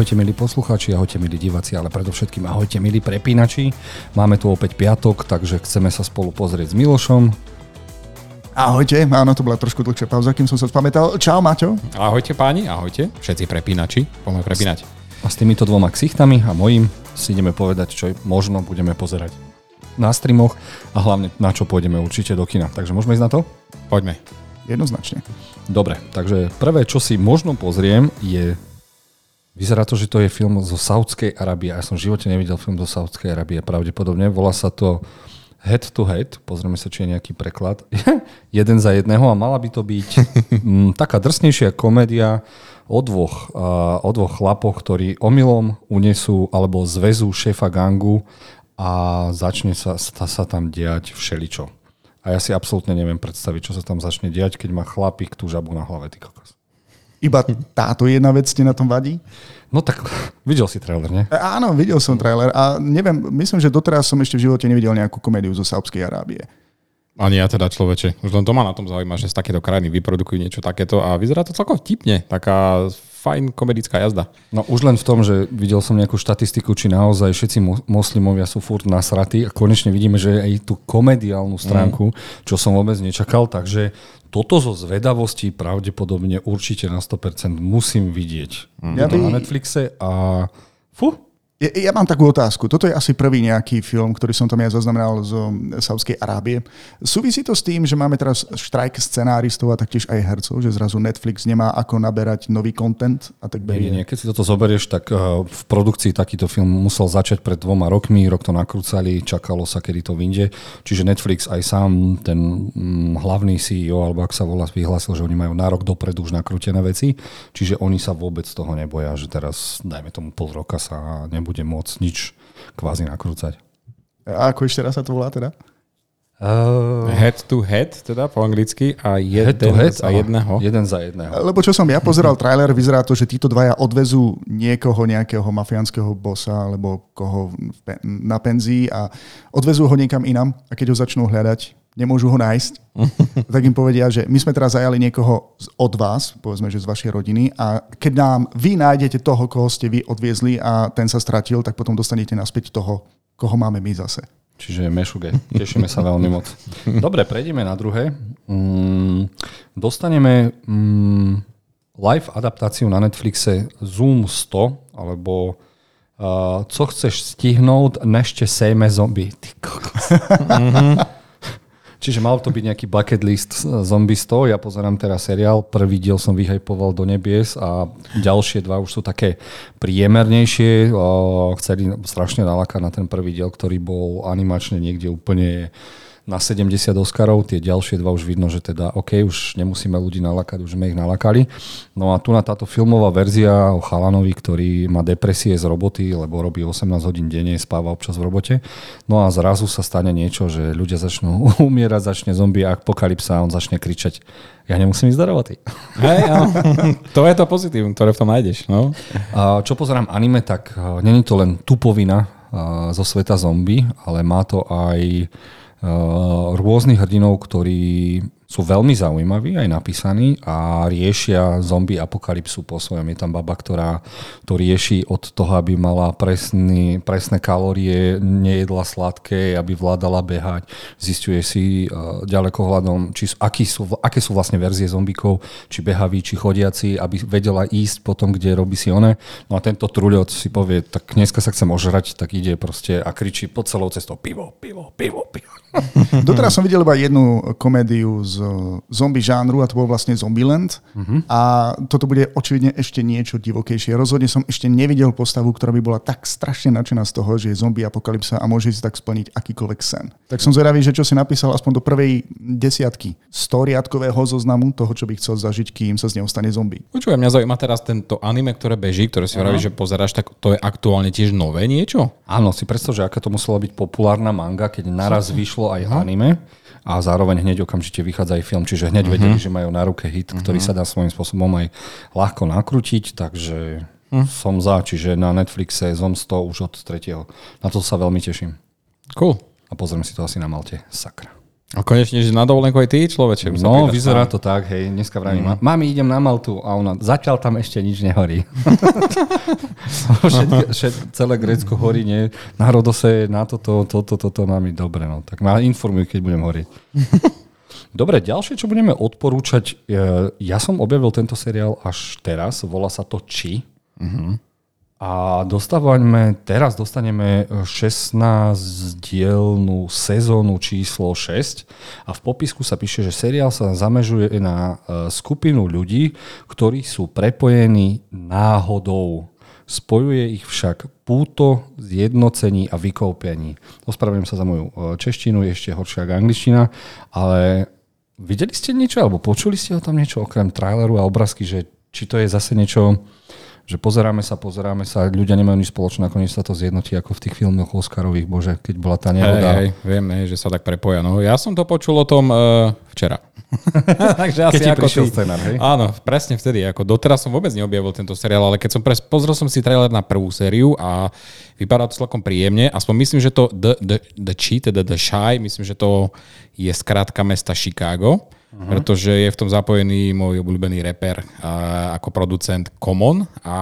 Ahojte milí poslucháči, ahojte milí diváci, ale predovšetkým ahojte milí prepínači. Máme tu opäť piatok, takže chceme sa spolu pozrieť s Milošom. Ahojte, áno, to bola trošku dlhšia pauza, kým som sa spamätal. Čau, Maťo. Ahojte páni, ahojte, všetci prepínači, poďme prepínať. A s týmito dvoma ksichtami a mojím si ideme povedať, čo možno budeme pozerať na streamoch a hlavne na čo pôjdeme určite do kina. Takže môžeme ísť na to? Poďme. Jednoznačne. Dobre, takže prvé, čo si možno pozriem, je Vyzerá to, že to je film zo Saudskej Arábie. Ja som v živote nevidel film zo Saudskej Arábie pravdepodobne. Volá sa to Head to Head. Pozrieme sa, či je nejaký preklad. Jeden za jedného a mala by to byť m, taká drsnejšia komédia o dvoch, uh, o dvoch chlapoch, ktorí omylom unesú alebo zväzú šéfa gangu a začne sa, sa, sa tam diať všeličo. A ja si absolútne neviem predstaviť, čo sa tam začne diať, keď má chlapík tú žabu na hlave, ty kokos. Iba táto jedna vec ti na tom vadí? No tak videl si trailer, nie? E, Áno, videl som trailer a neviem, myslím, že doteraz som ešte v živote nevidel nejakú komédiu zo Saudskej Arábie. Ani ja teda človeče. Už len to ma na tom zaujíma, že z takéto krajiny vyprodukujú niečo takéto a vyzerá to celkom vtipne. Taká fajn komedická jazda. No už len v tom, že videl som nejakú štatistiku, či naozaj všetci mo- moslimovia sú furt nasratí a konečne vidíme, že aj tú komediálnu stránku, mm. čo som vôbec nečakal, takže toto zo zvedavosti pravdepodobne určite na 100% musím vidieť. Mm. To by- na Netflixe a fú, Ja, ja mám takú otázku. Toto je asi prvý nejaký film, ktorý som tam ja zaznamenal zo Saudskej Arábie. Súvisí to s tým, že máme teraz štrajk scenáristov a taktiež aj hercov, že zrazu Netflix nemá ako naberať nový content a tak Nie, nie, berie. nie. Keď si toto zoberieš, tak uh, v produkcii takýto film musel začať pred dvoma rokmi, rok to nakrúcali, čakalo sa, kedy to vyjde. Čiže Netflix aj sám, ten mm, hlavný CEO, alebo ak sa volá, vyhlásil, že oni majú na rok dopredu už nakrútené veci, čiže oni sa vôbec toho neboja, že teraz, dajme tomu pol roka sa nebude môcť nič kvázi nakrúcať. A ako ešte raz sa to volá teda? Uh, Head to head, teda po anglicky, a jeden head to head, za jedného. Jeden za jedného. Lebo čo som ja pozeral trailer, vyzerá to, že títo dvaja odvezú niekoho, nejakého mafiánskeho bossa alebo koho na penzii a odvezú ho niekam inam a keď ho začnú hľadať, nemôžu ho nájsť, tak im povedia, že my sme teraz zajali niekoho od vás, povedzme, že z vašej rodiny a keď nám vy nájdete toho, koho ste vy odviezli a ten sa stratil, tak potom dostanete naspäť toho, koho máme my zase. Čiže Mešuge. Tešíme sa veľmi moc. Dobre, prejdeme na druhé. Mm, dostaneme mm, live adaptáciu na Netflixe Zoom 100, alebo uh, co chceš stihnúť, nešte sejme zombie. Ty kokos. Čiže mal to byť nejaký bucket list Zombie 100. Ja pozerám teraz seriál. Prvý diel som vyhypoval do nebies a ďalšie dva už sú také priemernejšie. Chceli strašne nalákať na ten prvý diel, ktorý bol animačne niekde úplne na 70 Oscarov, tie ďalšie dva už vidno, že teda OK, už nemusíme ľudí nalakať, už sme ich nalakali. No a tu na táto filmová verzia o chalanovi, ktorý má depresie z roboty, lebo robí 18 hodín denne, spáva občas v robote. No a zrazu sa stane niečo, že ľudia začnú umierať, začne zombie apokalypsa a on začne kričať ja nemusím ísť do roboty. Hej, áno. to je to pozitívum, ktoré v tom nájdeš. No. A čo pozerám anime, tak uh, není to len tupovina uh, zo sveta zombie, ale má to aj rôznych hrdinov, ktorí sú veľmi zaujímaví, aj napísaní a riešia zombie apokalypsu po svojom. Je tam baba, ktorá to rieši od toho, aby mala presný, presné kalórie, nejedla sladké, aby vládala behať. Zistuje si uh, ďalekohľadom, či, aký sú, aké sú vlastne verzie zombíkov, či behaví, či chodiaci, aby vedela ísť potom, kde robí si one. No a tento truľot si povie, tak dneska sa chcem ožrať, tak ide proste a kričí po celou cestou pivo, pivo, pivo, pivo. Doteraz som videl iba jednu komédiu z zombie žánru a to bol vlastne Zombieland. Uh-huh. A toto bude očividne ešte niečo divokejšie. Rozhodne som ešte nevidel postavu, ktorá by bola tak strašne nadšená z toho, že je zombie apokalypsa a môže si tak splniť akýkoľvek sen. Tak som zvedavý, že čo si napísal aspoň do prvej desiatky storiadkového zoznamu toho, čo by chcel zažiť, kým sa z neho stane zombie. Počúvaj, mňa zaujíma teraz tento anime, ktoré beží, ktoré si vravíš, že pozeráš, tak to je aktuálne tiež nové niečo? Áno, si predstav, že aká to musela byť populárna manga, keď naraz vyšlo aj anime a zároveň hneď okamžite vychádza aj film, čiže hneď uh-huh. vedeli, že majú na ruke hit, uh-huh. ktorý sa dá svojím spôsobom aj ľahko nakrútiť, takže uh-huh. som za, čiže na Netflixe Zom 100 už od tretieho. Na to sa veľmi teším. Cool. A pozriem si to asi na Malte. Sakra. A konečne, že na dovolenku aj ty, človeče. No, vyzerá to tak, hej, dneska vravím, mm. mami, idem na Maltu a ona, zatiaľ tam ešte nič nehorí. Všetky, všet, celé Grécko horí, nie, na Rodose, na toto, toto, toto, mami, dobre, no, tak ma informuj, keď budem horieť. Dobre, ďalšie, čo budeme odporúčať, ja som objavil tento seriál až teraz, volá sa to Či. A dostávame, teraz dostaneme 16-dielnú sezónu číslo 6 a v popisku sa píše, že seriál sa zamežuje na e, skupinu ľudí, ktorí sú prepojení náhodou. Spojuje ich však púto, zjednocení a vykoupení. Ospravedlňujem sa za moju e, češtinu, je ešte horšia ako angličtina, ale videli ste niečo, alebo počuli ste o tom niečo okrem traileru a obrázky, že či to je zase niečo, že pozeráme sa, pozeráme sa, ľudia nemajú nič spoločné, nakoniec sa to zjednotí ako v tých filmoch Oscarových, bože, keď bola tá Hej, nehoda. hej, vieme, že sa tak prepoja. No, ja som to počul o tom uh, včera. Takže Keď asi ti ako ty. scenár, hej? Áno, presne vtedy. Ako doteraz som vôbec neobjavil tento seriál, ale keď som pres, pozrel som si trailer na prvú sériu a vypadá to celkom príjemne. Aspoň myslím, že to The, the, the Chi, teda The Shy, myslím, že to je skrátka mesta Chicago, uh-huh. pretože je v tom zapojený môj obľúbený reper ako producent Common a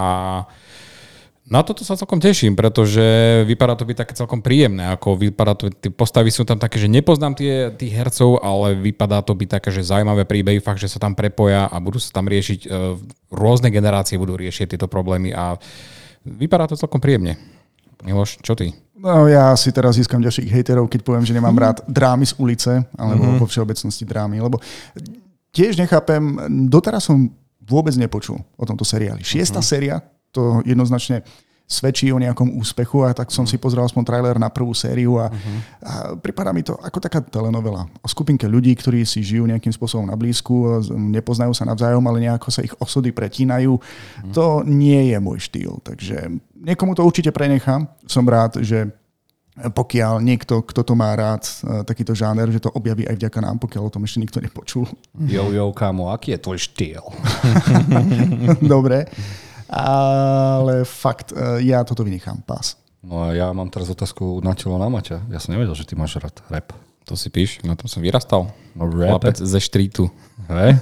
na toto sa celkom teším, pretože vypadá to byť také celkom príjemné. Ako vypadá to, tie postavy sú tam také, že nepoznám tie, tých hercov, ale vypadá to byť také, že zaujímavé príbehy, fakt, že sa tam prepoja a budú sa tam riešiť, e, rôzne generácie budú riešiť tieto problémy a vypadá to celkom príjemne. Miloš, čo ty? No ja si teraz získam ďalších hejterov, keď poviem, že nemám rád drámy z ulice, alebo mm-hmm. vo všeobecnosti drámy, lebo tiež nechápem, doteraz som vôbec nepočul o tomto seriáli. Šiesta mm-hmm. séria, to jednoznačne svedčí o nejakom úspechu a tak som si pozrel aspoň trailer na prvú sériu a, a pripadá mi to ako taká telenovela o skupinke ľudí, ktorí si žijú nejakým spôsobom na blízku, nepoznajú sa navzájom, ale nejako sa ich osudy pretínajú. To nie je môj štýl, takže niekomu to určite prenechám. Som rád, že pokiaľ niekto, kto to má rád, e, takýto žáner, že to objaví aj vďaka nám, pokiaľ o tom ešte nikto nepočul. Jo, jo, kámo, aký je tvoj štýl? Dobre. Ale fakt, e, ja toto vynechám. Pás. No a ja mám teraz otázku na telo na Maťa. Ja som nevedel, že ty máš rád rap. To si píš, na tom som vyrastal. No rap? Chlapec ze štrítu. Hej?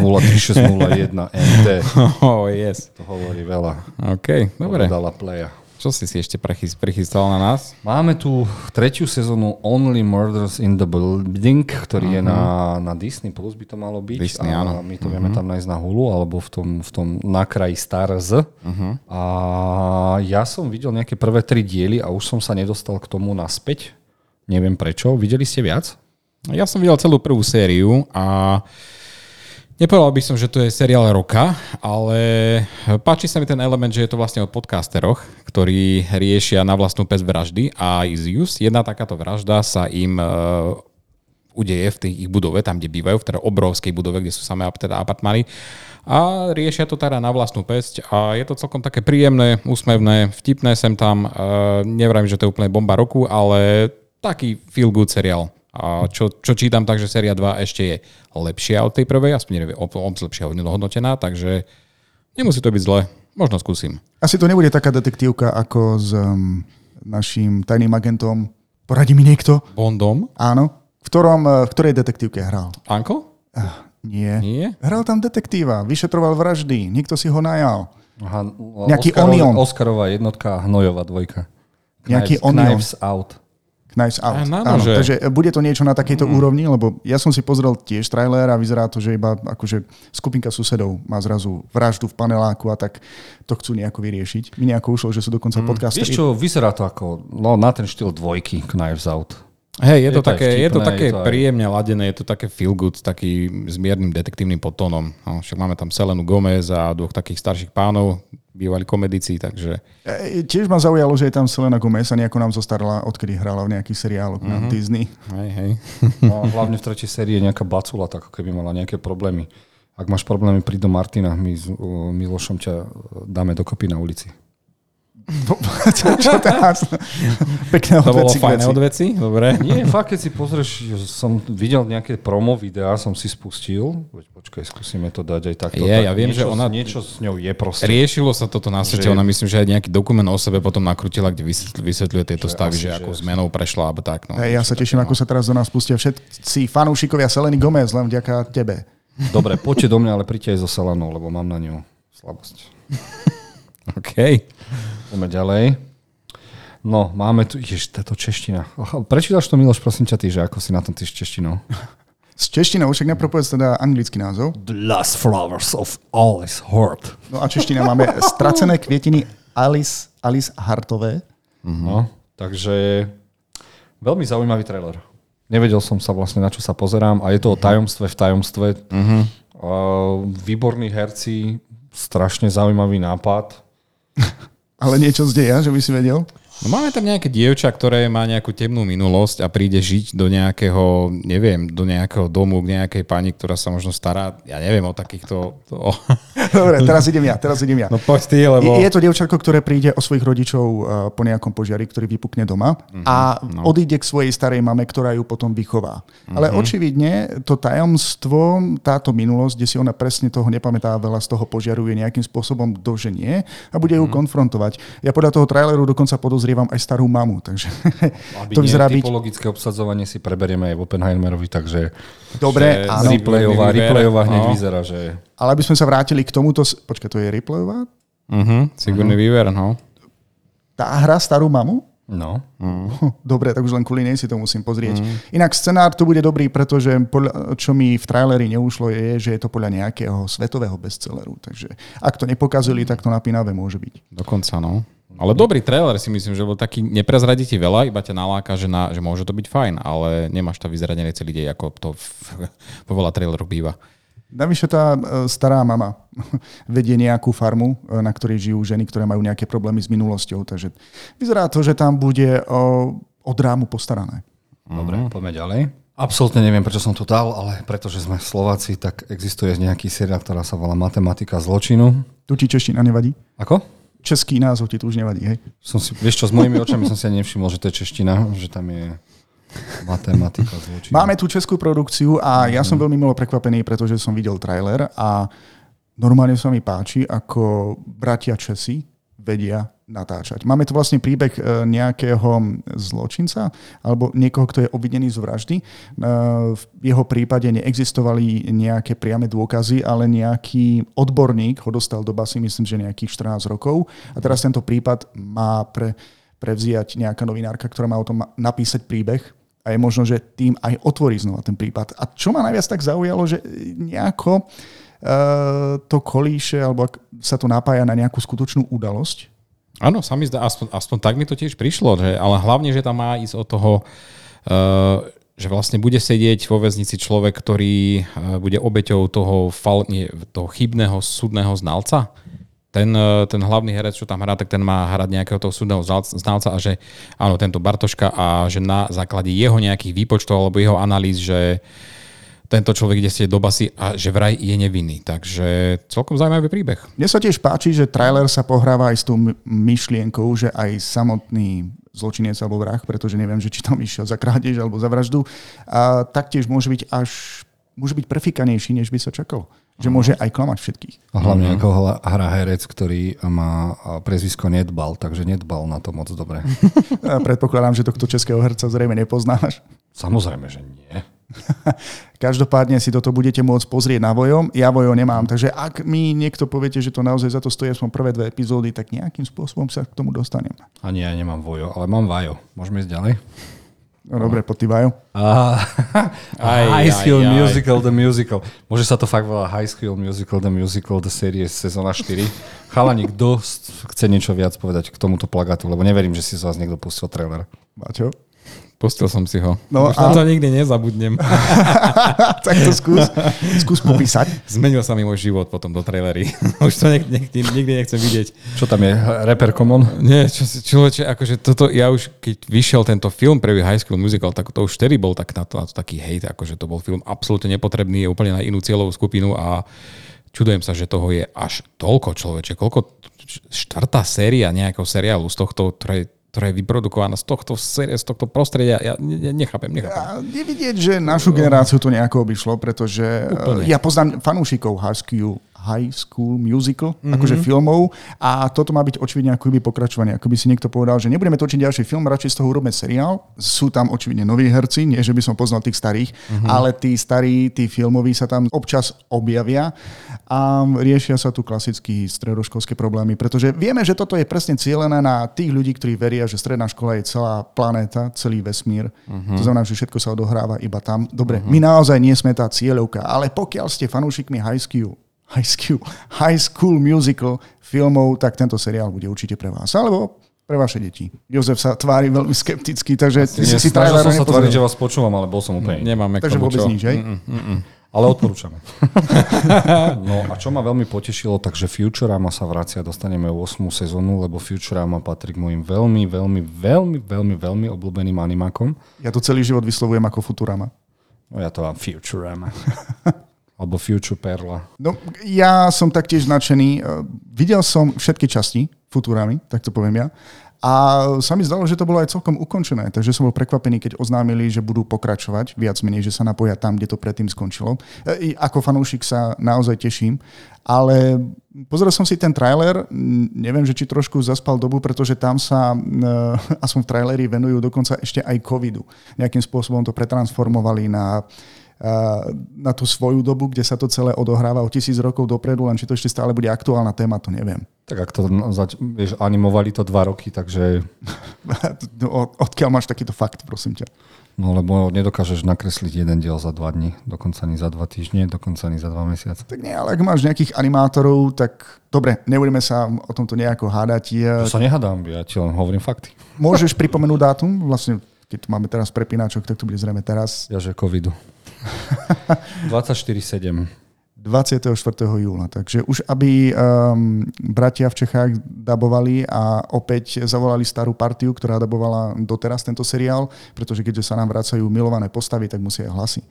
03601 NT. Oh, yes. To hovorí veľa. OK, dobre. Povedala playa. Čo si si ešte prichystal na nás? Máme tu tretiu sezónu Only Murders in the Building, ktorý uh-huh. je na, na Disney+, Plus by to malo byť. Disney, a áno. my to uh-huh. vieme tam nájsť na Hulu, alebo v tom, v tom na kraji Stars. Uh-huh. A ja som videl nejaké prvé tri diely a už som sa nedostal k tomu naspäť. Neviem prečo. Videli ste viac? Ja som videl celú prvú sériu a nepovedal by som, že to je seriál roka, ale páči sa mi ten element, že je to vlastne o podcasteroch, ktorí riešia na vlastnú pes vraždy a Izius. Jedna takáto vražda sa im uh, udeje v tej ich budove, tam, kde bývajú, v teda obrovskej budove, kde sú samé teda apartmány. A riešia to teda na vlastnú pesť a je to celkom také príjemné, úsmevné, vtipné sem tam. Uh, nevrajím, že to je úplne bomba roku, ale taký feel good seriál. A čo, čo čítam, takže séria 2 ešte je lepšia od tej prvej, aspoň neviem, o, o lepšia hodnotená, takže nemusí to byť zle. Možno skúsim. Asi to nebude taká detektívka ako s um, našim tajným agentom. Poradí mi niekto? Bondom? Áno. V, ktorom, eh, v ktorej detektívke hral? Anko? Ah, nie. Nie? Hral tam detektíva, vyšetroval vraždy, niekto si ho najal. Aha, Nejaký Oscarov- Onion. Oscarová jednotka a Hnojová dvojka. Nejaký Knives, Onion. Knives Out. Knives Out. Á, na Áno, nože. takže bude to niečo na takejto mm. úrovni, lebo ja som si pozrel tiež trailer a vyzerá to, že iba akože skupinka susedov má zrazu vraždu v paneláku a tak to chcú nejako vyriešiť. Mi nejako ušlo, že sú dokonca mm. podcasteri. Vieš čo, vyzerá to ako no, na ten štýl dvojky Knives Out. Hej, je, Je to také, je to vtipné, také je to aj- príjemne ladené, je to také feel good, taký s miernym detektívnym podtónom. No, však máme tam Selenu Gomez a dvoch takých starších pánov, bývali komedici, takže E, Tiež ma zaujalo, že je tam Selena Gomez a nejako nám zostarla, odkedy hrala v nejakých seriáloch mm-hmm. na Disney. hej, hej. No, hlavne v tretej sérii je nejaká bacula, tak ako keby mala nejaké problémy. Ak máš problémy, príď do Martina, my s uh, Milošom ťa uh, dáme dokopy na ulici. Čo, čo teraz? Pekné To bolo odveci fajné veci. od veci, dobre. Nie, fakt, keď si pozrieš, som videl nejaké promo videá, som si spustil. Veď počkaj, skúsime to dať aj takto. Je, tak ja viem, niečo, že ona- Niečo s ňou je proste. Riešilo sa toto na svete, Že- ona myslím, že aj nejaký dokument o sebe potom nakrutila, kde vysvetľuje, vysvetľuje tieto Že stavy, že že- ako zmenou prešla, alebo tak. No. Hej, ja sa teším, ako sa teraz do nás pustia všetci fanúšikovia Seleny Gomez, len vďaka tebe. Dobre, poďte do mňa, ale príďte aj so Selanou, lebo mám na ňu slabosť. OK. Poďme ďalej. No, máme tu, jež, táto čeština. Prečítaš to, Miloš, prosím ťa, ty, že ako si na tom ty s češtinou? S češtinou však najprv povedz teda anglický názov. The last flowers of Alice Heart. No a čeština máme stracené kvietiny Alice, Alice Hartové. No, takže veľmi zaujímavý trailer. Nevedel som sa vlastne, na čo sa pozerám a je to o tajomstve v tajomstve. Uh-huh. Uh, výborní herci, strašne zaujímavý nápad. Ale niečo z deja, že by si vedel? No máme tam nejaké dievča, ktoré má nejakú temnú minulosť a príde žiť do nejakého, neviem, do nejakého domu k nejakej pani, ktorá sa možno stará, ja neviem, o takýchto... O... Dobre, teraz idem ja, teraz idem ja. No poď ty, lebo... Je to dievčatko, ktoré príde o svojich rodičov uh, po nejakom požiari, ktorý vypukne doma a odíde k svojej starej mame, ktorá ju potom vychová. Ale očividne to tajomstvo, táto minulosť, kde si ona presne toho nepamätá veľa z toho požiaru, je nejakým spôsobom doženie a bude ju konfrontovať. Ja podľa toho traileru dokonca podozrievam aj starú mamu, takže Aby to vyzerá byť typologické obsadzovanie si preberieme aj v Oppenheimerovi, takže dobre. Že Áno. Ripleyová, River, Ripleyová hneď no. vyzerá, že Ale aby sme sa vrátili k tomuto... Počkaj, to je Ripleyová? Uh-huh, Sigourney Weaver, no. Tá hra starú mamu? No. Dobre, tak už len kvôli nej si to musím pozrieť. Inak scenár tu bude dobrý, pretože podľa, čo mi v traileri neušlo je, že je to podľa nejakého svetového bestselleru. Takže ak to nepokazili, tak to napínavé môže byť. Dokonca, no. Ale dobrý trailer si myslím, že bol taký, neprezradí ti veľa, iba ťa naláka, že, na, že môže to byť fajn, ale nemáš to vyzeranie celý deň, ako to vo veľa trailerov býva. Navyše tá e, stará mama vedie nejakú farmu, e, na ktorej žijú ženy, ktoré majú nejaké problémy s minulosťou. Takže vyzerá to, že tam bude o, o drámu postarané. Dobre, poďme ďalej. Absolútne neviem, prečo som to dal, ale pretože sme Slováci, tak existuje nejaký seriál, ktorá sa volá Matematika zločinu. Tu ti čeština nevadí? Ako? Český názov ti tu už nevadí, hej? Som si, vieš čo, s mojimi očami som si ani nevšimol, že to je čeština, že tam je matematika zločinu. Máme tu českú produkciu a ja som veľmi milo prekvapený, pretože som videl trailer a normálne sa mi páči, ako bratia Česi vedia natáčať. Máme tu vlastne príbeh e, nejakého zločinca alebo niekoho, kto je obvinený z vraždy. E, V jeho prípade neexistovali nejaké priame dôkazy, ale nejaký odborník ho dostal do basy, myslím, že nejakých 14 rokov. A teraz tento prípad má pre, prevziať nejaká novinárka, ktorá má o tom napísať príbeh a je možno, že tým aj otvorí znova ten prípad. A čo ma najviac tak zaujalo, že nejako uh, to kolíše, alebo ak sa to napája na nejakú skutočnú udalosť. Áno, sa mi zdá, aspoň, aspoň tak mi to tiež prišlo, že, ale hlavne, že tam má ísť od toho, uh, že vlastne bude sedieť vo väznici človek, ktorý bude obeťou toho, fal, nie, toho chybného súdneho znalca. Ten, uh, ten hlavný herec, čo tam hrá, tak ten má hrať nejakého toho súdneho znalca- a že áno, tento Bartoška a že na základe jeho nejakých výpočtov alebo jeho analýz, že tento človek ide sedieť do basy a že vraj je nevinný. Takže celkom zaujímavý príbeh. Mne sa tiež páči, že trailer sa pohráva aj s tou my- myšlienkou, že aj samotný zločinec alebo vrah, pretože neviem, že či tam išiel za krádež alebo za vraždu, a taktiež môže byť až môže byť prefikanejší, než by sa čakalo. Že môže aj klamať všetkých. A hlavne ako hla- hrá herec, ktorý má prezvisko Nedbal, takže nedbal na to moc dobre. Predpokladám, že tohto českého herca zrejme nepoznáš. Samozrejme, že nie. Každopádne si toto budete môcť pozrieť na Vojom. Ja Vojo nemám, takže ak mi niekto poviete, že to naozaj za to stojí aspoň prvé dve epizódy, tak nejakým spôsobom sa k tomu dostanem. Ani ja nemám Vojo, ale mám Vajo. Môžeme ísť ďalej? No, dobre, Vajo. Uh, Aj, High School aj. Musical, The Musical. Môže sa to fakt volá High School Musical, The Musical, The Series, sezóna 4. Chalani, kto chce niečo viac povedať k tomuto plagátu, lebo neverím, že si z vás niekto pustil trailer. Maťo? Pustil som si ho. No Už na a- to nikdy nezabudnem. tak to skús, skús popísať. Zmenil sa mi môj život potom do trailery. Už to nik- nik- nikdy nechcem vidieť. Čo tam je? Rapper Common? Nie, čo človeče, akože toto, ja už keď vyšiel tento film prvý High School Musical, tak to už vtedy bol tak na to, na to taký hejt, akože to bol film absolútne nepotrebný, je úplne na inú cieľovú skupinu a čudujem sa, že toho je až toľko človeče. Koľko štvrtá séria nejakého seriálu z tohto, ktoré, ktorá je vyprodukovaná z tohto, z tohto prostredia. Ja nechápem, nechápem. Ja, nevidieť, že našu generáciu to nejako obyšlo, pretože Úplne. ja poznám fanúšikov School, High School Musical, mm-hmm. akože filmov a toto má byť očividne ako by pokračovanie. Ako by si niekto povedal, že nebudeme točiť ďalší film, radšej z toho urobíme seriál. Sú tam očividne noví herci, nie že by som poznal tých starých, mm-hmm. ale tí starí, tí filmoví sa tam občas objavia a riešia sa tu klasické stredoškolské problémy, pretože vieme, že toto je presne cieľené na tých ľudí, ktorí veria, že stredná škola je celá planéta, celý vesmír. Mm-hmm. To znamená, že všetko sa odohráva iba tam. Dobre, mm-hmm. my naozaj nie sme tá cieľovka, ale pokiaľ ste fanúšikmi High School, High School, High School Musical filmov, tak tento seriál bude určite pre vás. Alebo pre vaše deti. Jozef sa tvári veľmi skepticky, takže ty si si trailer som sa tváriť, že vás počúvam, ale bol som úplne Nemáme Takže vôbec nič, hej? Mm, mm, mm. Ale odporúčam. no a čo ma veľmi potešilo, takže Futurama sa vracia, dostaneme 8. sezónu, lebo Futurama patrí k mojim veľmi, veľmi, veľmi, veľmi, veľmi obľúbeným animákom. Ja to celý život vyslovujem ako Futurama. No ja to mám Futurama. Alebo Future Perla. No, ja som taktiež nadšený. E, videl som všetky časti Futurami, tak to poviem ja. A sa mi zdalo, že to bolo aj celkom ukončené, takže som bol prekvapený, keď oznámili, že budú pokračovať, viac menej, že sa napoja tam, kde to predtým skončilo. E, ako fanúšik sa naozaj teším, ale pozrel som si ten trailer, neviem, že či trošku zaspal dobu, pretože tam sa, e, aspoň v traileri, venujú dokonca ešte aj covidu. Nejakým spôsobom to pretransformovali na na tú svoju dobu, kde sa to celé odohráva o tisíc rokov dopredu, len či to ešte stále bude aktuálna téma, to neviem. Tak ak to vieš, animovali to dva roky, takže... Od, odkiaľ máš takýto fakt, prosím ťa? No lebo nedokážeš nakresliť jeden diel za dva dní, dokonca ani za dva týždne, dokonca ani za dva mesiace. Tak nie, ale ak máš nejakých animátorov, tak dobre, nebudeme sa o tomto nejako hádať. To sa nehádam, ja ti len hovorím fakty. Môžeš pripomenúť dátum? Vlastne, keď máme teraz prepínačok, tak to bude zrejme teraz. Ja, že covidu. 24-7. 24. júla. Takže už aby um, bratia v Čechách dabovali a opäť zavolali starú partiu, ktorá dabovala doteraz tento seriál, pretože keďže sa nám vracajú milované postavy, tak musia aj hlasy.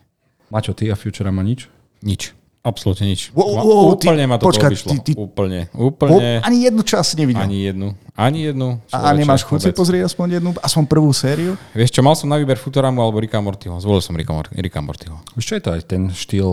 Maťo, ty a Futurama nič? Nič. Absolútne nič. Wow, wow, úplne ty, ma to počkať, vyšlo. Ty, ty, úplne, úplne. Po, ani jednu časť nevidel. Ani jednu. Ani jednu. A, a nemáš chuť si pozrieť aspoň jednu, aspoň prvú sériu? Vieš čo, mal som na výber Futuramu alebo Ricka Mortyho. Zvolil som Ricka, Ricka Mortyho. Vieš čo je to aj ten štýl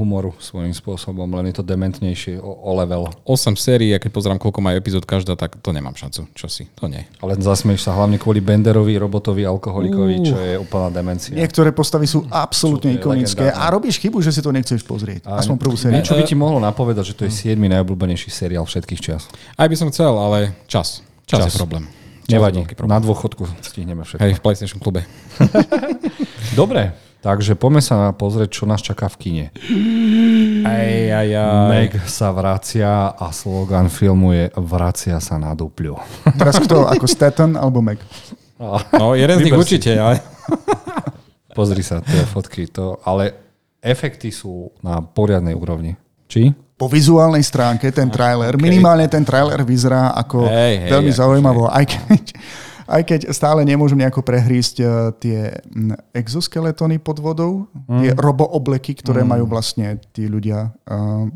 humoru svojím spôsobom, len je to dementnejšie o, o level. 8 sérií, a keď pozrám, koľko má epizód každá, tak to nemám šancu. Čo si? To nie. Ale zasmieš sa hlavne kvôli Benderovi, robotovi, alkoholikovi, uh. čo je úplná demencia. Niektoré postavy sú absolútne ikonické a robíš chybu, že si to nechceš pozrieť. Aspoň prvú sérii. Niečo by ti mohlo napovedať, že to je 7. najobľúbenejší seriál všetkých čas. Aj by som chcel, ale čas. Čas, čas. je problém. Čas Nevadí, problém. na dôchodku stihneme všetko. Hej, v PlayStation klube. Dobre, takže poďme sa pozrieť, čo nás čaká v kine. Aj, aj, aj. Meg sa vracia a slogan filmu je Vracia sa na dupľu. Teraz kto, ako Staten alebo Meg? No, jeden z nich určite, ale... Pozri sa, tie fotky, to, ale efekty sú na poriadnej úrovni. Či? Po vizuálnej stránke ten trailer, okay. minimálne ten trailer vyzerá ako hey, hey, veľmi akože- zaujímavo, aj keď, aj keď stále nemôžem nejako prehrísť uh, tie exoskeletony pod vodou, mm. tie roboobleky, ktoré mm. majú vlastne tí ľudia uh,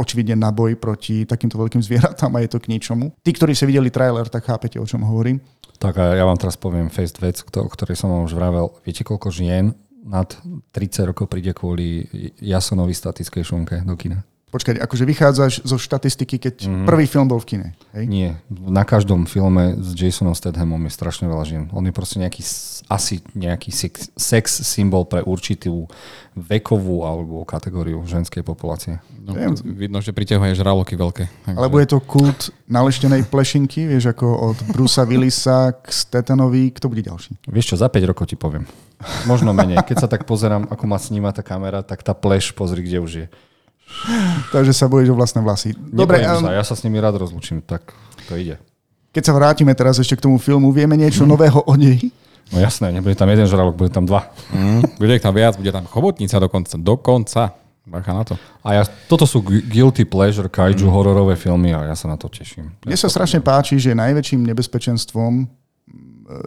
očividne na boj proti takýmto veľkým zvieratám a je to k ničomu. Tí, ktorí si videli trailer, tak chápete, o čom hovorím. Tak a ja vám teraz poviem face vec, o ktorej som vám už vravel. Viete, koľko žien nad 30 rokov príde kvôli Jasonovi statickej šunke do kina. Počkaj, akože vychádzaš zo štatistiky, keď mm-hmm. prvý film bol v kine, hej? Nie. Na každom filme s Jasonom Stathamom je strašne veľa žien. On je proste nejaký, asi nejaký sex, sex symbol pre určitú vekovú alebo kategóriu ženskej populácie. No, vidno, že priťahuje žraloky veľké. Alebo je to kult naleštenej plešinky, vieš, ako od Brusa Willisa k Stathanovi. Kto bude ďalší? Vieš čo, za 5 rokov ti poviem. Možno menej. Keď sa tak pozerám, ako ma sníma tá kamera, tak tá pleš, pozri, kde už je. Takže sa bojíš o vlastné vlasy. Dobre, um, sa, ja sa s nimi rád rozlučím, tak to ide. Keď sa vrátime teraz ešte k tomu filmu, vieme niečo mm. nového o nej? No jasné, nebude tam jeden žralok, bude tam dva. Mm, bude tam viac, bude tam chobotnica dokonca. Dokonca. Bacha na to. A ja, toto sú guilty pleasure kaiju mm. hororové filmy a ja sa na to teším. Mne sa strašne páči, že najväčším nebezpečenstvom e,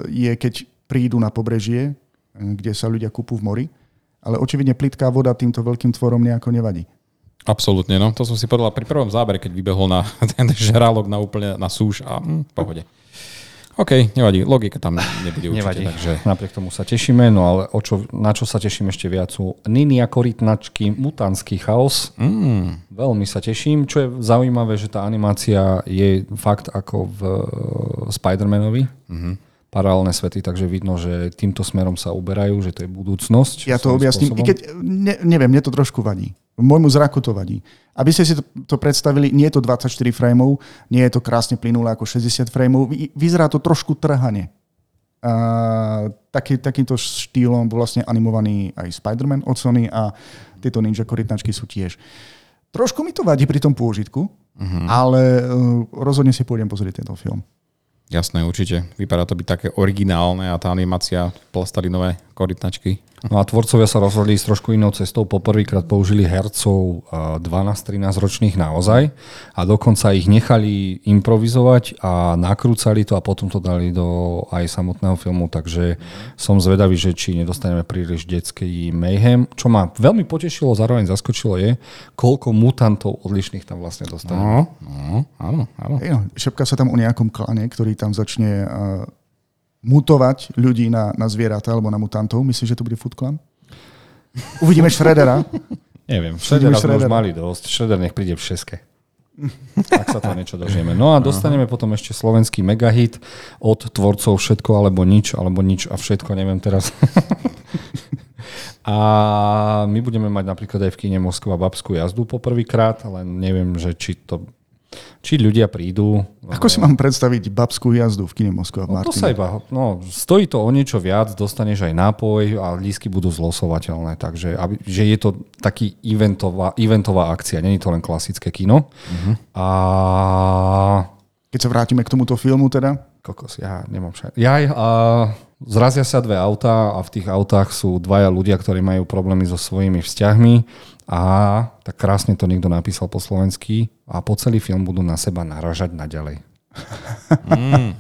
je, keď prídu na pobrežie, e, kde sa ľudia kúpu v mori, ale očividne plitká voda týmto veľkým tvorom nejako nevadí. Absolútne, no. To som si povedal pri prvom zábere, keď vybehol na ten žralok na úplne na súž a hm, pohode. OK, nevadí, logika tam nebude určite. Nevadí, Takže... napriek tomu sa tešíme, no ale o čo, na čo sa teším ešte viac sú Ninia korytnačky, mutantský chaos. Mm, Veľmi sa teším. Čo je zaujímavé, že tá animácia je fakt ako v eh, Spider-Manovi. Mhm. Paralelné svety, takže vidno, že týmto smerom sa uberajú, že to je budúcnosť. Ja to objasním, i spôsobom. keď, ne, neviem, mne to trošku vadí. Môjmu zraku to vadí. Aby ste si to, to predstavili, nie je to 24 frameov, nie je to krásne plynulé ako 60 frameov, vy- vyzerá to trošku trhane. A taký, takýmto štýlom bol vlastne animovaný aj Spider-Man od Sony a tieto ninja korytnačky sú tiež. Trošku mi to vadí pri tom pôžitku, Mhm. ale uh, rozhodne si pôjdem pozrieť tento film. Jasné, určite. Vypadá to byť také originálne a tá animácia plastalinové korytnačky. No a tvorcovia sa rozhodli ísť trošku inou cestou. Poprvýkrát použili hercov a 12-13 ročných naozaj a dokonca ich nechali improvizovať a nakrúcali to a potom to dali do aj samotného filmu, takže som zvedavý, že či nedostaneme príliš detský mayhem. Čo ma veľmi potešilo, zároveň zaskočilo je, koľko mutantov odlišných tam vlastne dostaneme. No, no, áno, áno. No, šepka sa tam o nejakom klane, ktorý tam začne uh, mutovať ľudí na, na zvieratá alebo na mutantov. Myslíš, že to bude Food Clan? Uvidíme Shreddera. Neviem, Shredder Shredder sme už mali dosť. Shredder nech príde v šeske. Tak sa to niečo dožijeme. No a dostaneme potom ešte slovenský megahit od tvorcov Všetko alebo nič, alebo nič a všetko, neviem teraz. A my budeme mať napríklad aj v kine Moskva babskú jazdu poprvýkrát, ale neviem, že či to či ľudia prídu. Ako si mám predstaviť babskú jazdu v kine Moskva No to sa iba, no, stojí to o niečo viac, dostaneš aj nápoj a lísky budú zlosovateľné, takže aby, že je to taký eventová, eventová akcia, není to len klasické kino. Uh-huh. A Keď sa vrátime k tomuto filmu teda, kokos, ja nemám však. Jaj, a zrazia sa dve autá a v tých autách sú dvaja ľudia, ktorí majú problémy so svojimi vzťahmi a tak krásne to niekto napísal po slovensky a po celý film budú na seba naražať naďalej. E,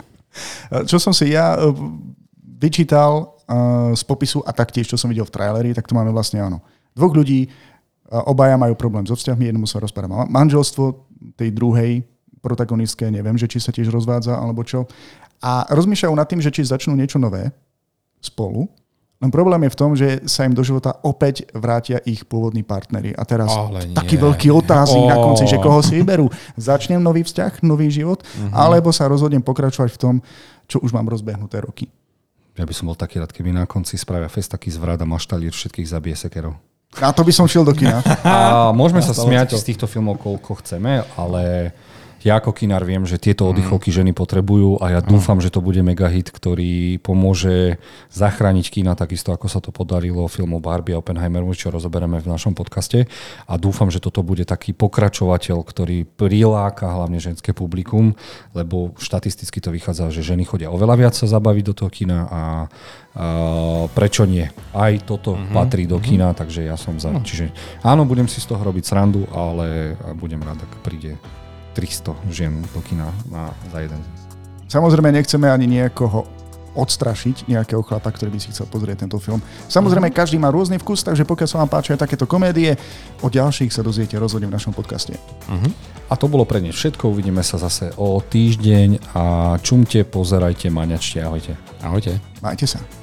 čo som si ja e, vyčítal e, z popisu a taktiež, čo som videl v traileri, tak tu máme vlastne áno. Dvoch ľudí, e, obaja majú problém so vzťahmi, jednomu sa rozpára ma- manželstvo, tej druhej protagonistke, neviem, že či sa tiež rozvádza alebo čo. A rozmýšľajú nad tým, že či začnú niečo nové spolu. Len problém je v tom, že sa im do života opäť vrátia ich pôvodní partnery. A teraz Ale nie. taký veľký otáznik na konci, že koho si vyberú. Začnem nový vzťah, nový život, Mhm. alebo sa rozhodnem pokračovať v tom, čo už mám rozbehnuté roky. Ja by som bol taký rád, keby na konci spravia fest taký zvrat a maštalír všetkých zabije sekerov. Na to by som šiel do kina. A môžeme sa Nastalo smiať to. z týchto filmov, koľko chceme, ale ja ako kinár viem, že tieto oddychovky ženy potrebujú a ja dúfam, že to bude megahit, ktorý pomôže zachrániť kina takisto, ako sa to podarilo filmu Barbie a Oppenheimeru, čo rozoberieme v našom podcaste. A dúfam, že toto bude taký pokračovateľ, ktorý priláka hlavne ženské publikum, lebo štatisticky to vychádza, že ženy chodia oveľa viac sa zabaviť do toho kina a, a prečo nie? Aj toto Mhm, patrí do kina, takže ja som za. Čiže áno, budem si z toho robiť srandu, ale budem rád, ak príde 300 žien do kina na, za jeden. Samozrejme, nechceme ani niekoho odstrašiť nejakého chlapa, ktorý by si chcel pozrieť tento film. Samozrejme, každý má rôzny vkus, takže pokiaľ sa vám páčia takéto komédie, o ďalších sa dozviete rozhodne v našom podcaste. A to bolo pre dnes všetko. Uvidíme sa zase o týždeň a čumte, pozerajte, maňačte, ahojte. Ahojte. Majte sa.